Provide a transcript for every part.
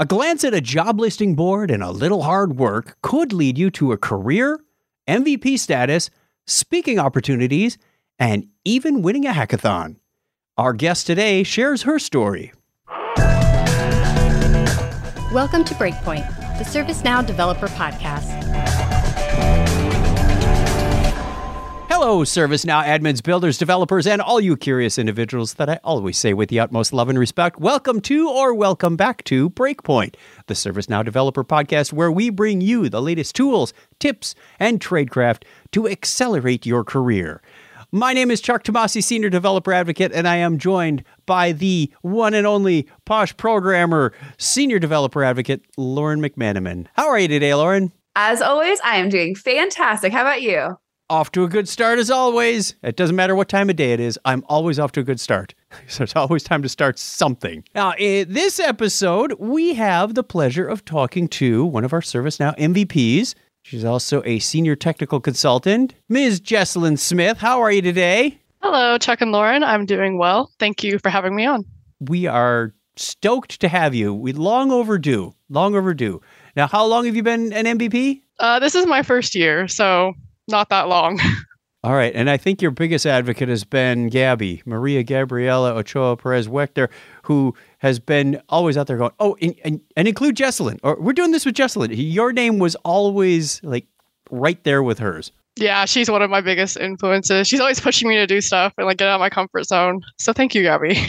A glance at a job listing board and a little hard work could lead you to a career, MVP status, speaking opportunities, and even winning a hackathon. Our guest today shares her story. Welcome to Breakpoint, the ServiceNow Developer Podcast. Hello, ServiceNow admins, builders, developers, and all you curious individuals that I always say with the utmost love and respect. Welcome to or welcome back to Breakpoint, the ServiceNow Developer Podcast, where we bring you the latest tools, tips, and tradecraft to accelerate your career. My name is Chuck Tomasi, Senior Developer Advocate, and I am joined by the one and only Posh Programmer, Senior Developer Advocate, Lauren McManamen. How are you today, Lauren? As always, I am doing fantastic. How about you? Off to a good start as always. It doesn't matter what time of day it is, I'm always off to a good start. So it's always time to start something. Now, in this episode, we have the pleasure of talking to one of our ServiceNow MVPs. She's also a senior technical consultant, Ms. Jesalyn Smith. How are you today? Hello, Chuck and Lauren. I'm doing well. Thank you for having me on. We are stoked to have you. We long overdue. Long overdue. Now, how long have you been an MVP? Uh, this is my first year, so not that long. All right. And I think your biggest advocate has been Gabby, Maria Gabriela Ochoa Perez Wechter, who has been always out there going, oh, and, and, and include Jesalyn. Or we're doing this with Jesalyn. Your name was always like right there with hers. Yeah, she's one of my biggest influences. She's always pushing me to do stuff and like get out of my comfort zone. So thank you, Gabby.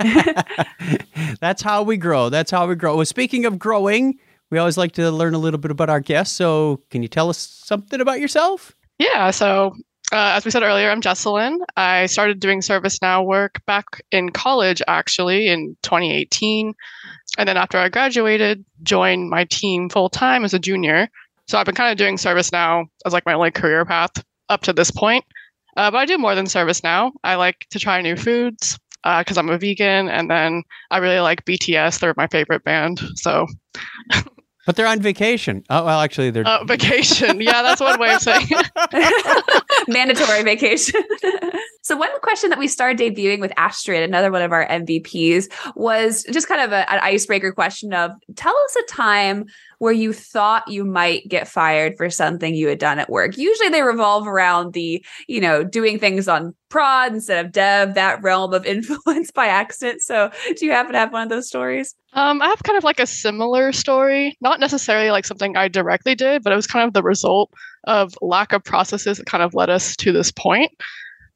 That's how we grow. That's how we grow. Well, speaking of growing, we always like to learn a little bit about our guests. So, can you tell us something about yourself? Yeah. So, uh, as we said earlier, I'm Jesalyn. I started doing ServiceNow work back in college, actually, in 2018. And then after I graduated, joined my team full time as a junior. So I've been kind of doing ServiceNow as like my only career path up to this point. Uh, but I do more than ServiceNow. I like to try new foods because uh, I'm a vegan, and then I really like BTS. They're my favorite band. So But they're on vacation. Oh well, actually, they're uh, vacation. Yeah, that's one way of saying it. Mandatory vacation. so one question that we started debuting with Astrid, another one of our MVPs, was just kind of a, an icebreaker question of tell us a time where you thought you might get fired for something you had done at work. Usually they revolve around the, you know, doing things on prod instead of dev, that realm of influence by accident. So do you happen to have one of those stories? Um, I have kind of like a similar story, not necessarily like something I directly did, but it was kind of the result of lack of processes that kind of led us to this point.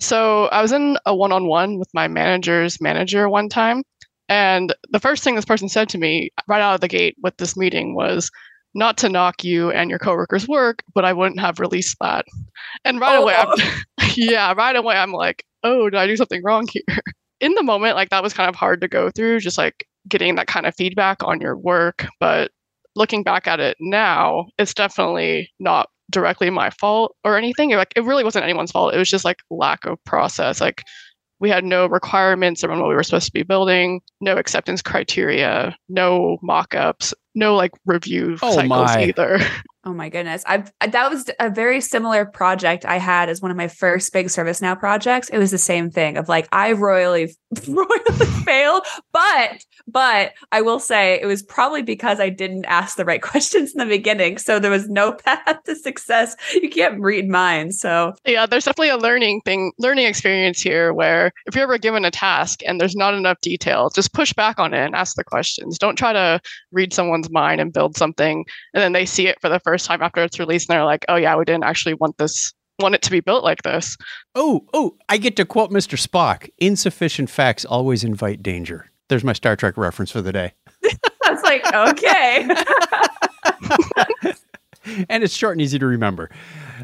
So I was in a one on one with my manager's manager one time. And the first thing this person said to me right out of the gate with this meeting was, not to knock you and your coworkers' work, but I wouldn't have released that. And right oh. away, I'm, yeah, right away, I'm like, oh, did I do something wrong here? In the moment, like that was kind of hard to go through, just like getting that kind of feedback on your work. But looking back at it now, it's definitely not directly my fault or anything. Like it really wasn't anyone's fault. It was just like lack of process. Like we had no requirements around what we were supposed to be building, no acceptance criteria, no mock-ups, no like review oh cycles my. either. Oh my goodness. I've that was a very similar project I had as one of my first big ServiceNow projects. It was the same thing of like I royally royally failed, but but I will say it was probably because I didn't ask the right questions in the beginning. So there was no path to success. You can't read minds. So yeah, there's definitely a learning thing, learning experience here where if you're ever given a task and there's not enough detail, just push back on it and ask the questions. Don't try to read someone's mind and build something and then they see it for the first time after it's released and they're like, oh yeah, we didn't actually want this want it to be built like this. Oh, oh, I get to quote Mr. Spock. Insufficient facts always invite danger. There's my Star Trek reference for the day. I was like, okay. and it's short and easy to remember.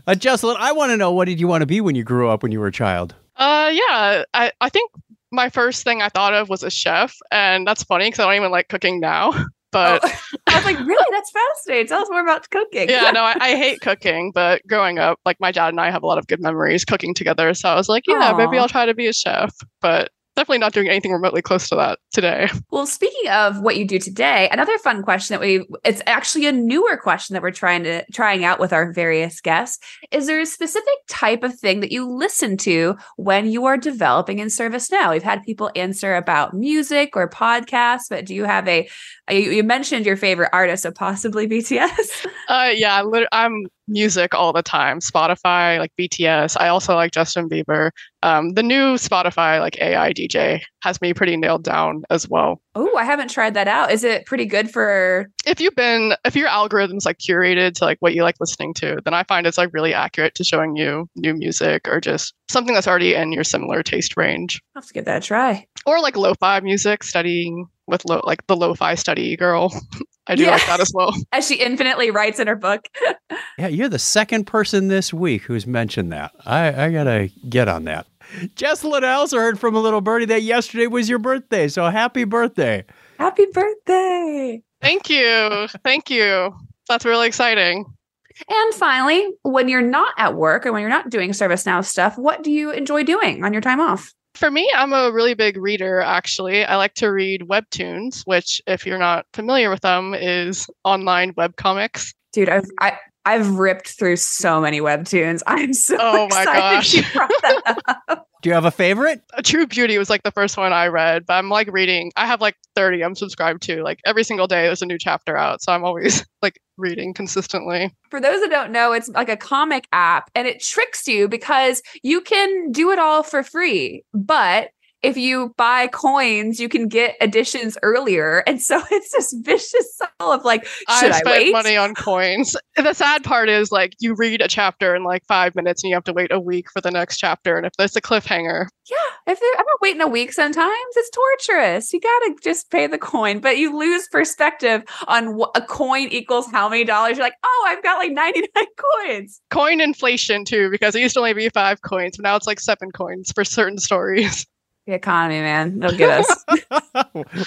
Uh, Jesalyn, I want to know what did you want to be when you grew up when you were a child? Uh, yeah, I, I think my first thing I thought of was a chef, and that's funny because I don't even like cooking now. But oh, I was like, really? That's fascinating. Tell us more about cooking. yeah, no, I, I, hate cooking, but growing up, like my dad and I have a lot of good memories cooking together. So I was like, yeah, Aww. maybe I'll try to be a chef. But definitely not doing anything remotely close to that today. Well, speaking of what you do today, another fun question that we it's actually a newer question that we're trying to trying out with our various guests. Is there a specific type of thing that you listen to when you are developing in ServiceNow? We've had people answer about music or podcasts, but do you have a you, you mentioned your favorite artist, so possibly BTS? Uh yeah, I'm music all the time. Spotify, like BTS. I also like Justin Bieber. Um, the new Spotify, like AI DJ, has me pretty nailed down as well. Oh, I haven't tried that out. Is it pretty good for? If you've been, if your algorithm's like curated to like what you like listening to, then I find it's like really accurate to showing you new music or just something that's already in your similar taste range. I'll have to give that a try. Or like lo-fi music, studying with lo- like the lo-fi study girl. I do yeah. like that as well. As she infinitely writes in her book. yeah, you're the second person this week who's mentioned that. I, I gotta get on that. Jesalyn, I also heard from a little birdie that yesterday was your birthday. So happy birthday. Happy birthday. Thank you. Thank you. That's really exciting. And finally, when you're not at work or when you're not doing ServiceNow stuff, what do you enjoy doing on your time off? For me, I'm a really big reader, actually. I like to read webtoons, which, if you're not familiar with them, is online web comics. Dude, I've, I, I've ripped through so many webtoons. I'm so oh my gosh. you brought that up. Do you have a favorite? A True Beauty was like the first one I read, but I'm like reading. I have like 30 I'm subscribed to. Like every single day there's a new chapter out. So I'm always like reading consistently. For those that don't know, it's like a comic app and it tricks you because you can do it all for free, but if you buy coins, you can get editions earlier. And so it's this vicious cycle of like, should I, I money on coins. The sad part is like you read a chapter in like five minutes and you have to wait a week for the next chapter. And if there's a cliffhanger. Yeah. If I'm not waiting a week sometimes, it's torturous. You got to just pay the coin, but you lose perspective on what a coin equals how many dollars. You're like, oh, I've got like 99 coins. Coin inflation too, because it used to only be five coins, but now it's like seven coins for certain stories. The economy, man. It'll get us.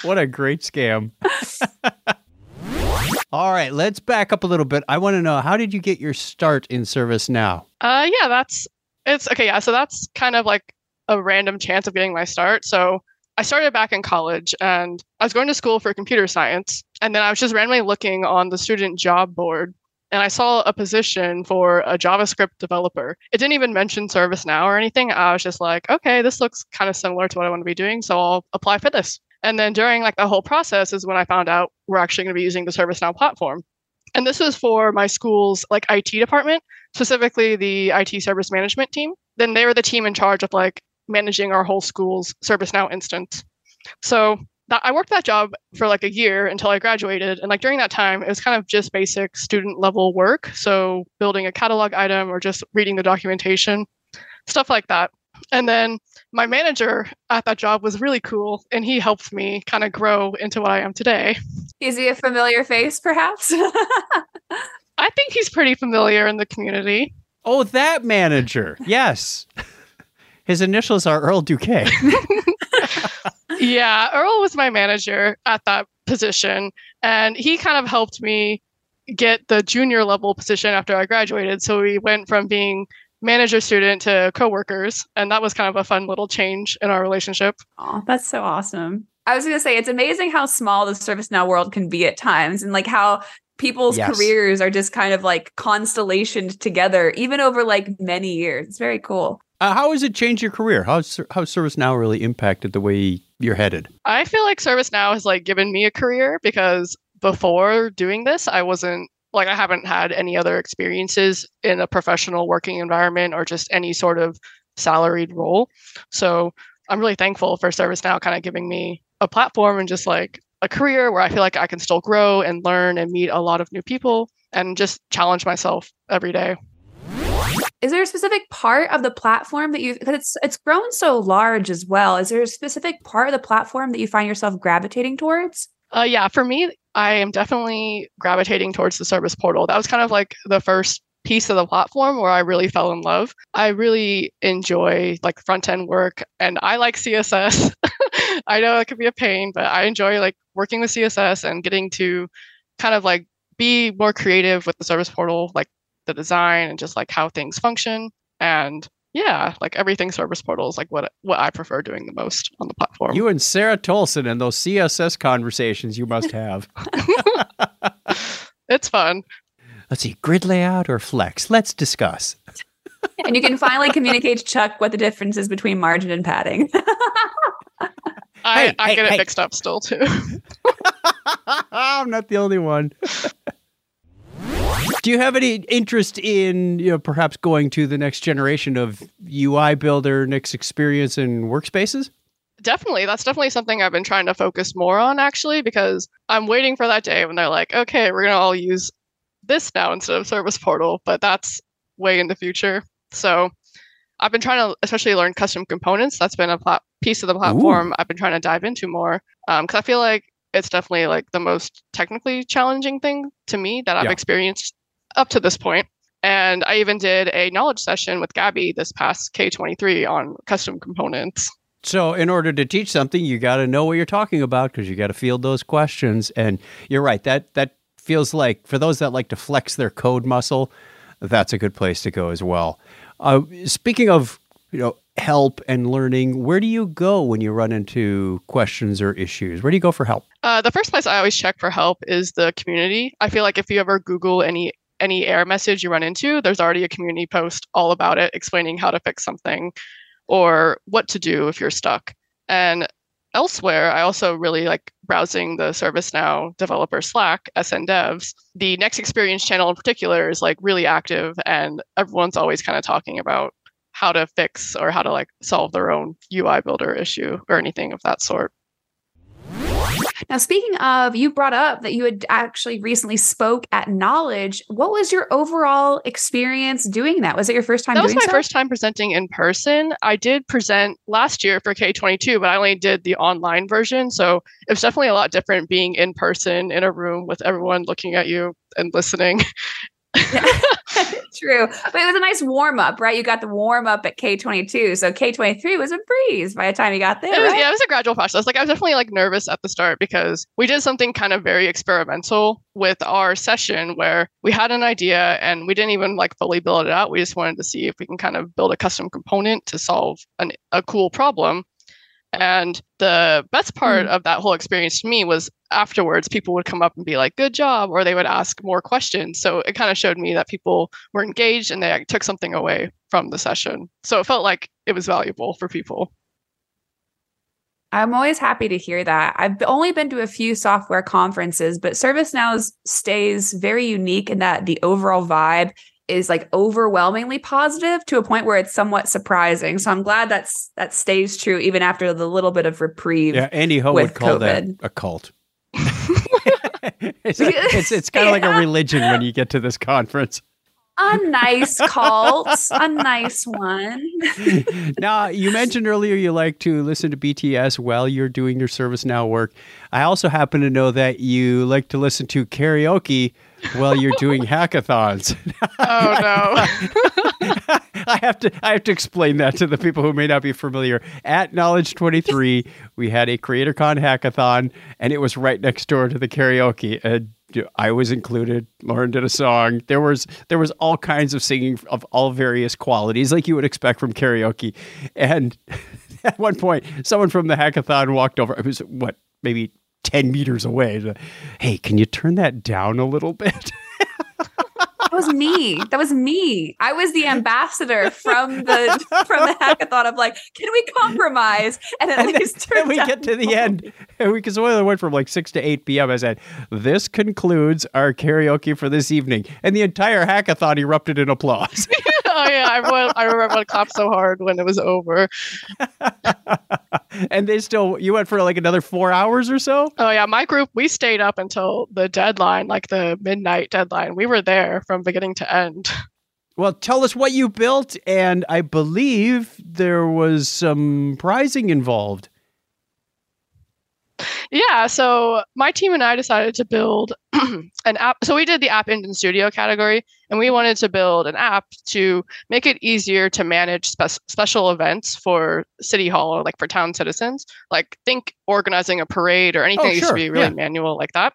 what a great scam. All right, let's back up a little bit. I want to know how did you get your start in service now? Uh yeah, that's it's okay, yeah. So that's kind of like a random chance of getting my start. So I started back in college and I was going to school for computer science. And then I was just randomly looking on the student job board and I saw a position for a JavaScript developer. It didn't even mention ServiceNow or anything. I was just like, okay, this looks kind of similar to what I want to be doing, so I'll apply for this. And then during like the whole process is when I found out we're actually going to be using the ServiceNow platform. And this was for my school's like IT department, specifically the IT service management team. Then they were the team in charge of like managing our whole school's ServiceNow instance. So that I worked that job for like a year until I graduated. And like during that time, it was kind of just basic student level work. So building a catalog item or just reading the documentation, stuff like that. And then my manager at that job was really cool and he helped me kind of grow into what I am today. Is he a familiar face, perhaps? I think he's pretty familiar in the community. Oh, that manager. Yes. His initials are Earl Duque. yeah, Earl was my manager at that position, and he kind of helped me get the junior level position after I graduated. So we went from being manager student to coworkers, and that was kind of a fun little change in our relationship. Oh, that's so awesome. I was going to say it's amazing how small the ServiceNow world can be at times and like how people's yes. careers are just kind of like constellationed together even over like many years. It's very cool. Uh, how has it changed your career? How's how has ServiceNow really impacted the way you're headed? I feel like ServiceNow has like given me a career because before doing this, I wasn't like I haven't had any other experiences in a professional working environment or just any sort of salaried role. So I'm really thankful for ServiceNow kind of giving me a platform and just like a career where I feel like I can still grow and learn and meet a lot of new people and just challenge myself every day is there a specific part of the platform that you because it's it's grown so large as well. Is there a specific part of the platform that you find yourself gravitating towards? Uh, yeah for me i am definitely gravitating towards the service portal. That was kind of like the first piece of the platform where i really fell in love. I really enjoy like front end work and i like css i know it could be a pain but i enjoy like working with css and getting to kind of like be more creative with the service portal like the design and just like how things function. And yeah, like everything service portal is like what what I prefer doing the most on the platform. You and Sarah Tolson and those CSS conversations you must have. it's fun. Let's see, grid layout or flex? Let's discuss. and you can finally communicate to Chuck what the difference is between margin and padding. I, Hey, I hey, get it hey. mixed up still too. I'm not the only one. Do you have any interest in, you know, perhaps going to the next generation of UI builder, Next Experience and workspaces? definitely, that's definitely something I've been trying to focus more on actually, because I'm waiting for that day when they're like, okay, we're gonna all use this now instead of service portal, but that's way in the future. So I've been trying to especially learn custom components. That's been a plat- piece of the platform I've been trying to dive into more um, because I feel like it's definitely like the most technically challenging thing to me that I've Yeah. experienced up to this point. And I even did a knowledge session with Gabby this past K23 on custom components. So, in order to teach something, you got to know what you're talking about because you got to field those questions. And you're right that that feels like for those that like to flex their code muscle, that's a good place to go as well. Uh, speaking of you know help and learning, where do you go when you run into questions or issues? Where do you go for help? Uh, the first place I always check for help is the community. I feel like if you ever Google any any error message you run into, there's already a community post all about it, explaining how to fix something or what to do if you're stuck. And elsewhere, I also really like browsing the ServiceNow developer Slack, SN Devs. The Next Experience channel in particular is like really active, and everyone's always kind of talking about how to fix or how to like solve their own UI builder issue or anything of that sort. Now, speaking of, you brought up that you had actually recently spoke at Knowledge. What was your overall experience doing that? Was it your first time that was my so? first time presenting in person. I did present last year for K22, but I only did the online version. So it was definitely a lot different being in person in a room with everyone looking at you and listening. True. But it was a nice warm up, right? You got the warm up at K22. So K23 was a breeze by the time you got there. It was, right? yeah, it was a gradual process. Like I was definitely like nervous at the start because we did something kind of very experimental with our session where we had an idea and we didn't even like fully build it out. We just wanted to see if we can kind of build a custom component to solve an, a cool problem. And the best part hmm. of that whole experience to me was afterwards, people would come up and be like, good job, or they would ask more questions. So it kind of showed me that people were engaged and they took something away from the session. So it felt like it was valuable for people. I'm always happy to hear that. I've only been to a few software conferences, but ServiceNow stays very unique in that the overall vibe is like overwhelmingly positive to a point where it's somewhat surprising. So I'm glad that's that stays true even after the little bit of reprieve. Yeah, Andy Ho would call COVID. that a cult. it's, it's it's kind of like a religion when you get to this conference. A nice cult, a nice one. now, you mentioned earlier you like to listen to BTS while you're doing your ServiceNow work. I also happen to know that you like to listen to karaoke while you're doing hackathons. Oh no. I have to I have to explain that to the people who may not be familiar. At Knowledge 23, we had a CreatorCon hackathon and it was right next door to the karaoke uh, and I was included. Lauren did a song. There was there was all kinds of singing of all various qualities like you would expect from karaoke. And at one point, someone from the hackathon walked over. It was what, maybe 10 meters away. Hey, can you turn that down a little bit? That was me. That was me. I was the ambassador from the from the hackathon of like, can we compromise? And at and then, least turn then we get to the end and we because it went from like 6 to 8 p.m i said this concludes our karaoke for this evening and the entire hackathon erupted in applause oh yeah, I, remember- I clapped so hard when it was over. and they still you went for like another four hours or so Oh yeah, my group we stayed up until the deadline, like the midnight deadline. We were there from beginning to end. well tell us what you built and i believe there was some prizing involved Yeah, so my team and I decided to build an app. So we did the app engine studio category, and we wanted to build an app to make it easier to manage spe- special events for City Hall or like for town citizens. Like think organizing a parade or anything Oh, that used to be really yeah. manual like that.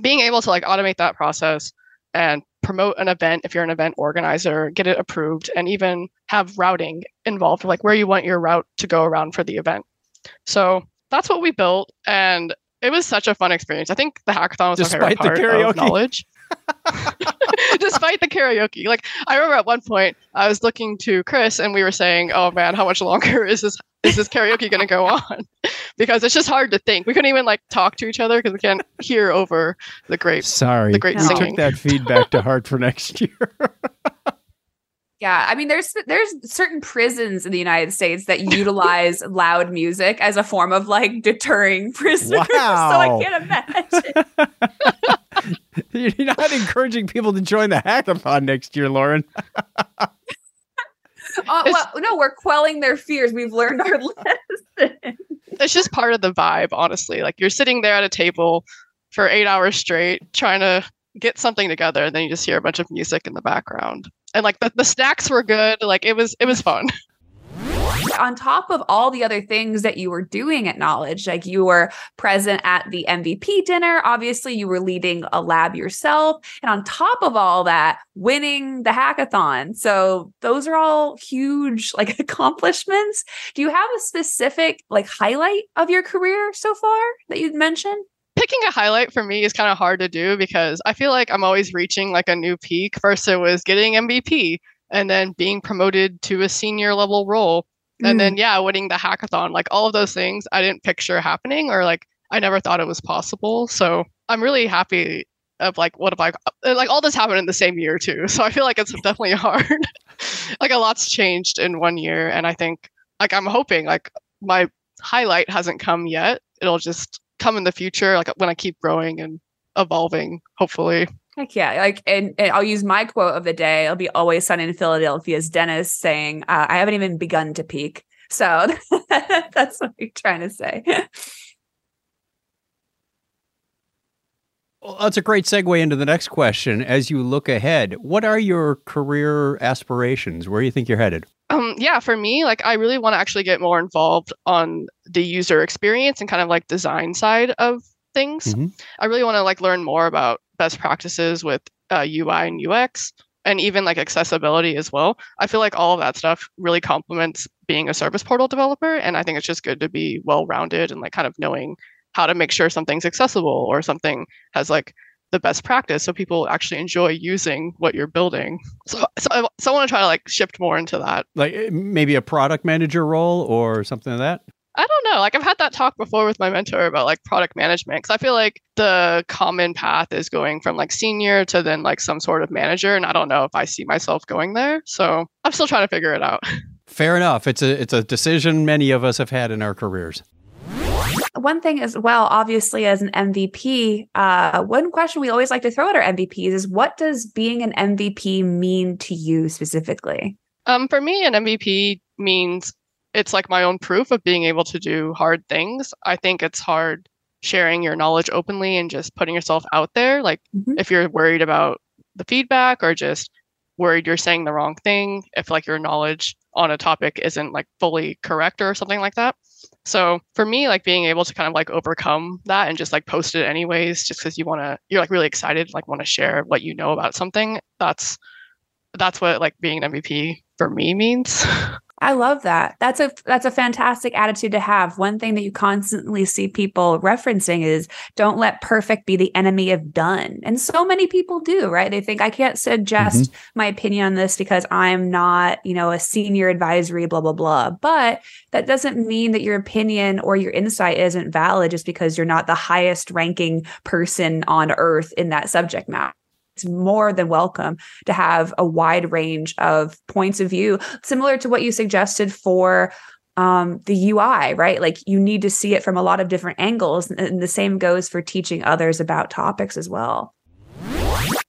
Being able to like automate that process and promote an event if you're an event organizer, get it approved, and even have routing involved, like where you want your route to go around for the event. So that's what we built, and it was such a fun experience. I think the hackathon was Despite my favorite the part karaoke. of knowledge. Despite the karaoke, like I remember at one point I was looking to Chris and we were saying, "Oh man, how much longer is this is this karaoke going to go on?" because it's just hard to think. We couldn't even like talk to each other because we can't hear over the great Sorry, the great No. we singing. took that feedback to heart for next year. Yeah, I mean, there's there's certain prisons in the United States that utilize loud music as a form of like deterring prisoners. Wow. so I can't imagine. You're not encouraging people to join the hackathon next year, Lauren. Uh, well, no, we're quelling their fears. We've learned our lesson. it's just part of the vibe, honestly. Like you're sitting there at a table for eight hours straight trying to get something together, and then you just hear a bunch of music in the background. And like the, the snacks were good. Like it was it was fun. on top of all the other things that you were doing at Knowledge, like you were present at the MVP dinner, obviously, you were leading a lab yourself. And on top of all that, winning the hackathon. So those are all huge like accomplishments. Do you have a specific like highlight of your career so far that you'd mention? Picking a highlight for me is kind of hard to do because I feel like I'm always reaching like a new peak. First, it was getting MVP and then being promoted to a senior level role. And then, yeah, winning the hackathon, like all of those things I didn't picture happening or like I never thought it was possible. So I'm really happy of like, what if I, uh, like all this happened in the same year too. So I feel like it's definitely hard. like a lot's changed in one year. And I think, like, I'm hoping like my highlight hasn't come yet. It'll just come in the future, like when I keep growing and evolving, hopefully. Heck yeah. Like, and, and I'll use my quote of the day. It'll be always sunny in Philadelphia's Dennis saying, uh, I haven't even begun to peak. So that's what you're trying to say. Well, that's a great segue into the next question. As you look ahead, what are your career aspirations? Where do you think you're headed? Um, yeah, for me, like I really want to actually get more involved on the user experience and kind of like design side of things. Mhm. I really want to like learn more about best practices with uh, UI and UX and even like accessibility as well. I feel like all of that stuff really complements being a service portal developer, and I think it's just good to be well rounded and like kind of knowing how to make sure something's accessible or something has like the best practice so people actually enjoy using what you're building. So, so I, so I want to try to like shift more into that. Like eh, maybe a product manager role or something like that? I don't know. Like I've had that talk before with my mentor about like product management because I feel like the common path is going from like senior to then like some sort of manager, and I don't know if I see myself going there. So I'm still trying to figure it out. Fair enough. It's a it's a decision many of us have had in our careers. One thing as well, obviously, as an MVP, uh, one question we always like to throw at our MVPs is what does being an MVP mean to you specifically? Um, for me, an MVP means it's like my own proof of being able to do hard things. I think it's hard sharing your knowledge openly and just putting yourself out there. Like Mhm. if you're worried about the feedback or just worried you're saying the wrong thing, if like your knowledge on a topic isn't like fully correct or something like that. So for me, like being able to kind of like overcome that and just like post it anyways, just because you want to, you're like really excited, like want to share what you know about something. That's that's what like being an MVP for me means. I love that. That's a that's a fantastic attitude to have. One thing that you constantly see people referencing is don't let perfect be the enemy of done. And so many people do, right? They think I can't suggest mm-hmm. my opinion on this because I'm not, you know, a senior advisory blah blah blah. But that doesn't mean that your opinion or your insight isn't valid just because you're not the highest ranking person on earth in that subject matter it's more than welcome to have a wide range of points of view, similar to what you suggested for um, the UI, right? Like you need to see it from a lot of different angles. And the same goes for teaching others about topics as well.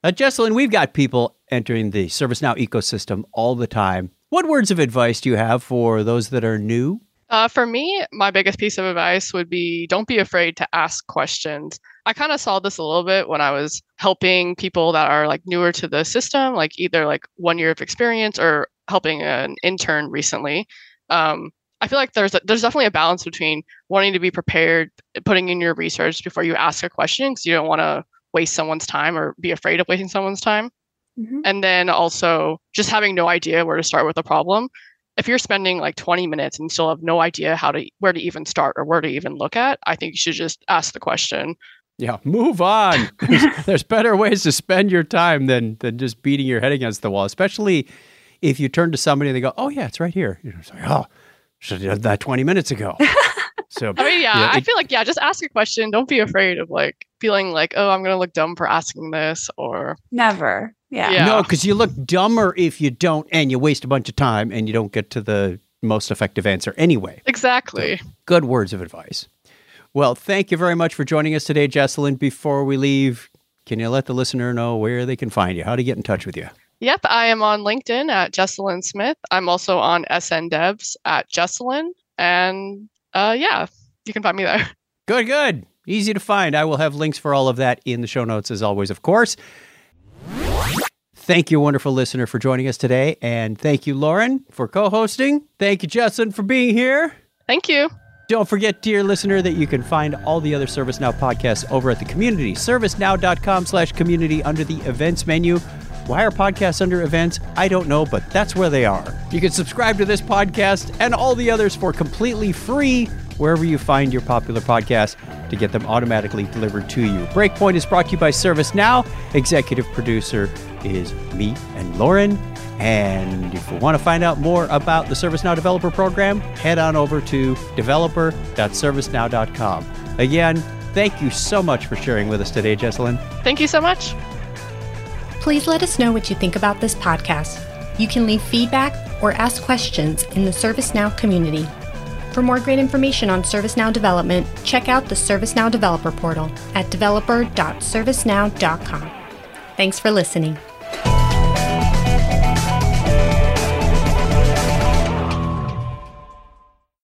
Uh, Jesalyn, we've got people entering the ServiceNow ecosystem all the time. What words of advice do you have for those that are new? Uh, for me, my biggest piece of advice would be don't be afraid to ask questions. I kind of saw this a little bit when I was helping people that are like newer to the system, like either like one year of experience or helping an intern recently. Um, I feel like there's a, there's definitely a balance between wanting to be prepared, putting in your research before you ask a question because you don't want to waste someone's time or be afraid of wasting someone's time. Mm-hmm. And then also just having no idea where to start with a problem. If you're spending like 20 minutes and still have no idea how to where to even start or where to even look at, I think you should just ask the question. Yeah, move on. there's, there's better ways to spend your time than than just beating your head against the wall, especially if you turn to somebody and they go, "Oh yeah, it's right here." You're like, "Oh, should have done that 20 minutes ago." So I mean, yeah, yeah it, I feel like yeah, just ask a question. Don't be afraid of like feeling like, oh, I'm gonna look dumb for asking this or never. Yeah. yeah. No, because you look dumber if you don't, and you waste a bunch of time, and you don't get to the most effective answer anyway. Exactly. So, good words of advice. Well, thank you very much for joining us today, Jesalyn. Before we leave, can you let the listener know where they can find you, how to get in touch with you? Yep, I am on LinkedIn at Jesalyn Smith. I'm also on SN Devs at Jesalyn, and uh, yeah, you can find me there. Good, good. Easy to find. I will have links for all of that in the show notes as always, of course. Thank you, wonderful listener, for joining us today. And thank you, Lauren, for co hosting. Thank you, Justin, for being here. Thank you. Don't forget, dear listener, that you can find all the other ServiceNow podcasts over at the community, servicenow.com slash community under the events menu. Why are podcasts under events? I don't know, but that's where they are. You can subscribe to this podcast and all the others for completely free wherever you find your popular podcast to get them automatically delivered to you. Breakpoint is brought to you by ServiceNow. Executive producer is me and Lauren. And if you want to find out more about the ServiceNow Developer Program, head on over to developer.servicenow.com. Again, thank you so much for sharing with us today, Jesalyn. Thank you so much. Please let us know what you think about this podcast. You can leave feedback or ask questions in the ServiceNow community. For more great information on ServiceNow development, check out the ServiceNow Developer Portal at developer.servicenow.com. Thanks for listening.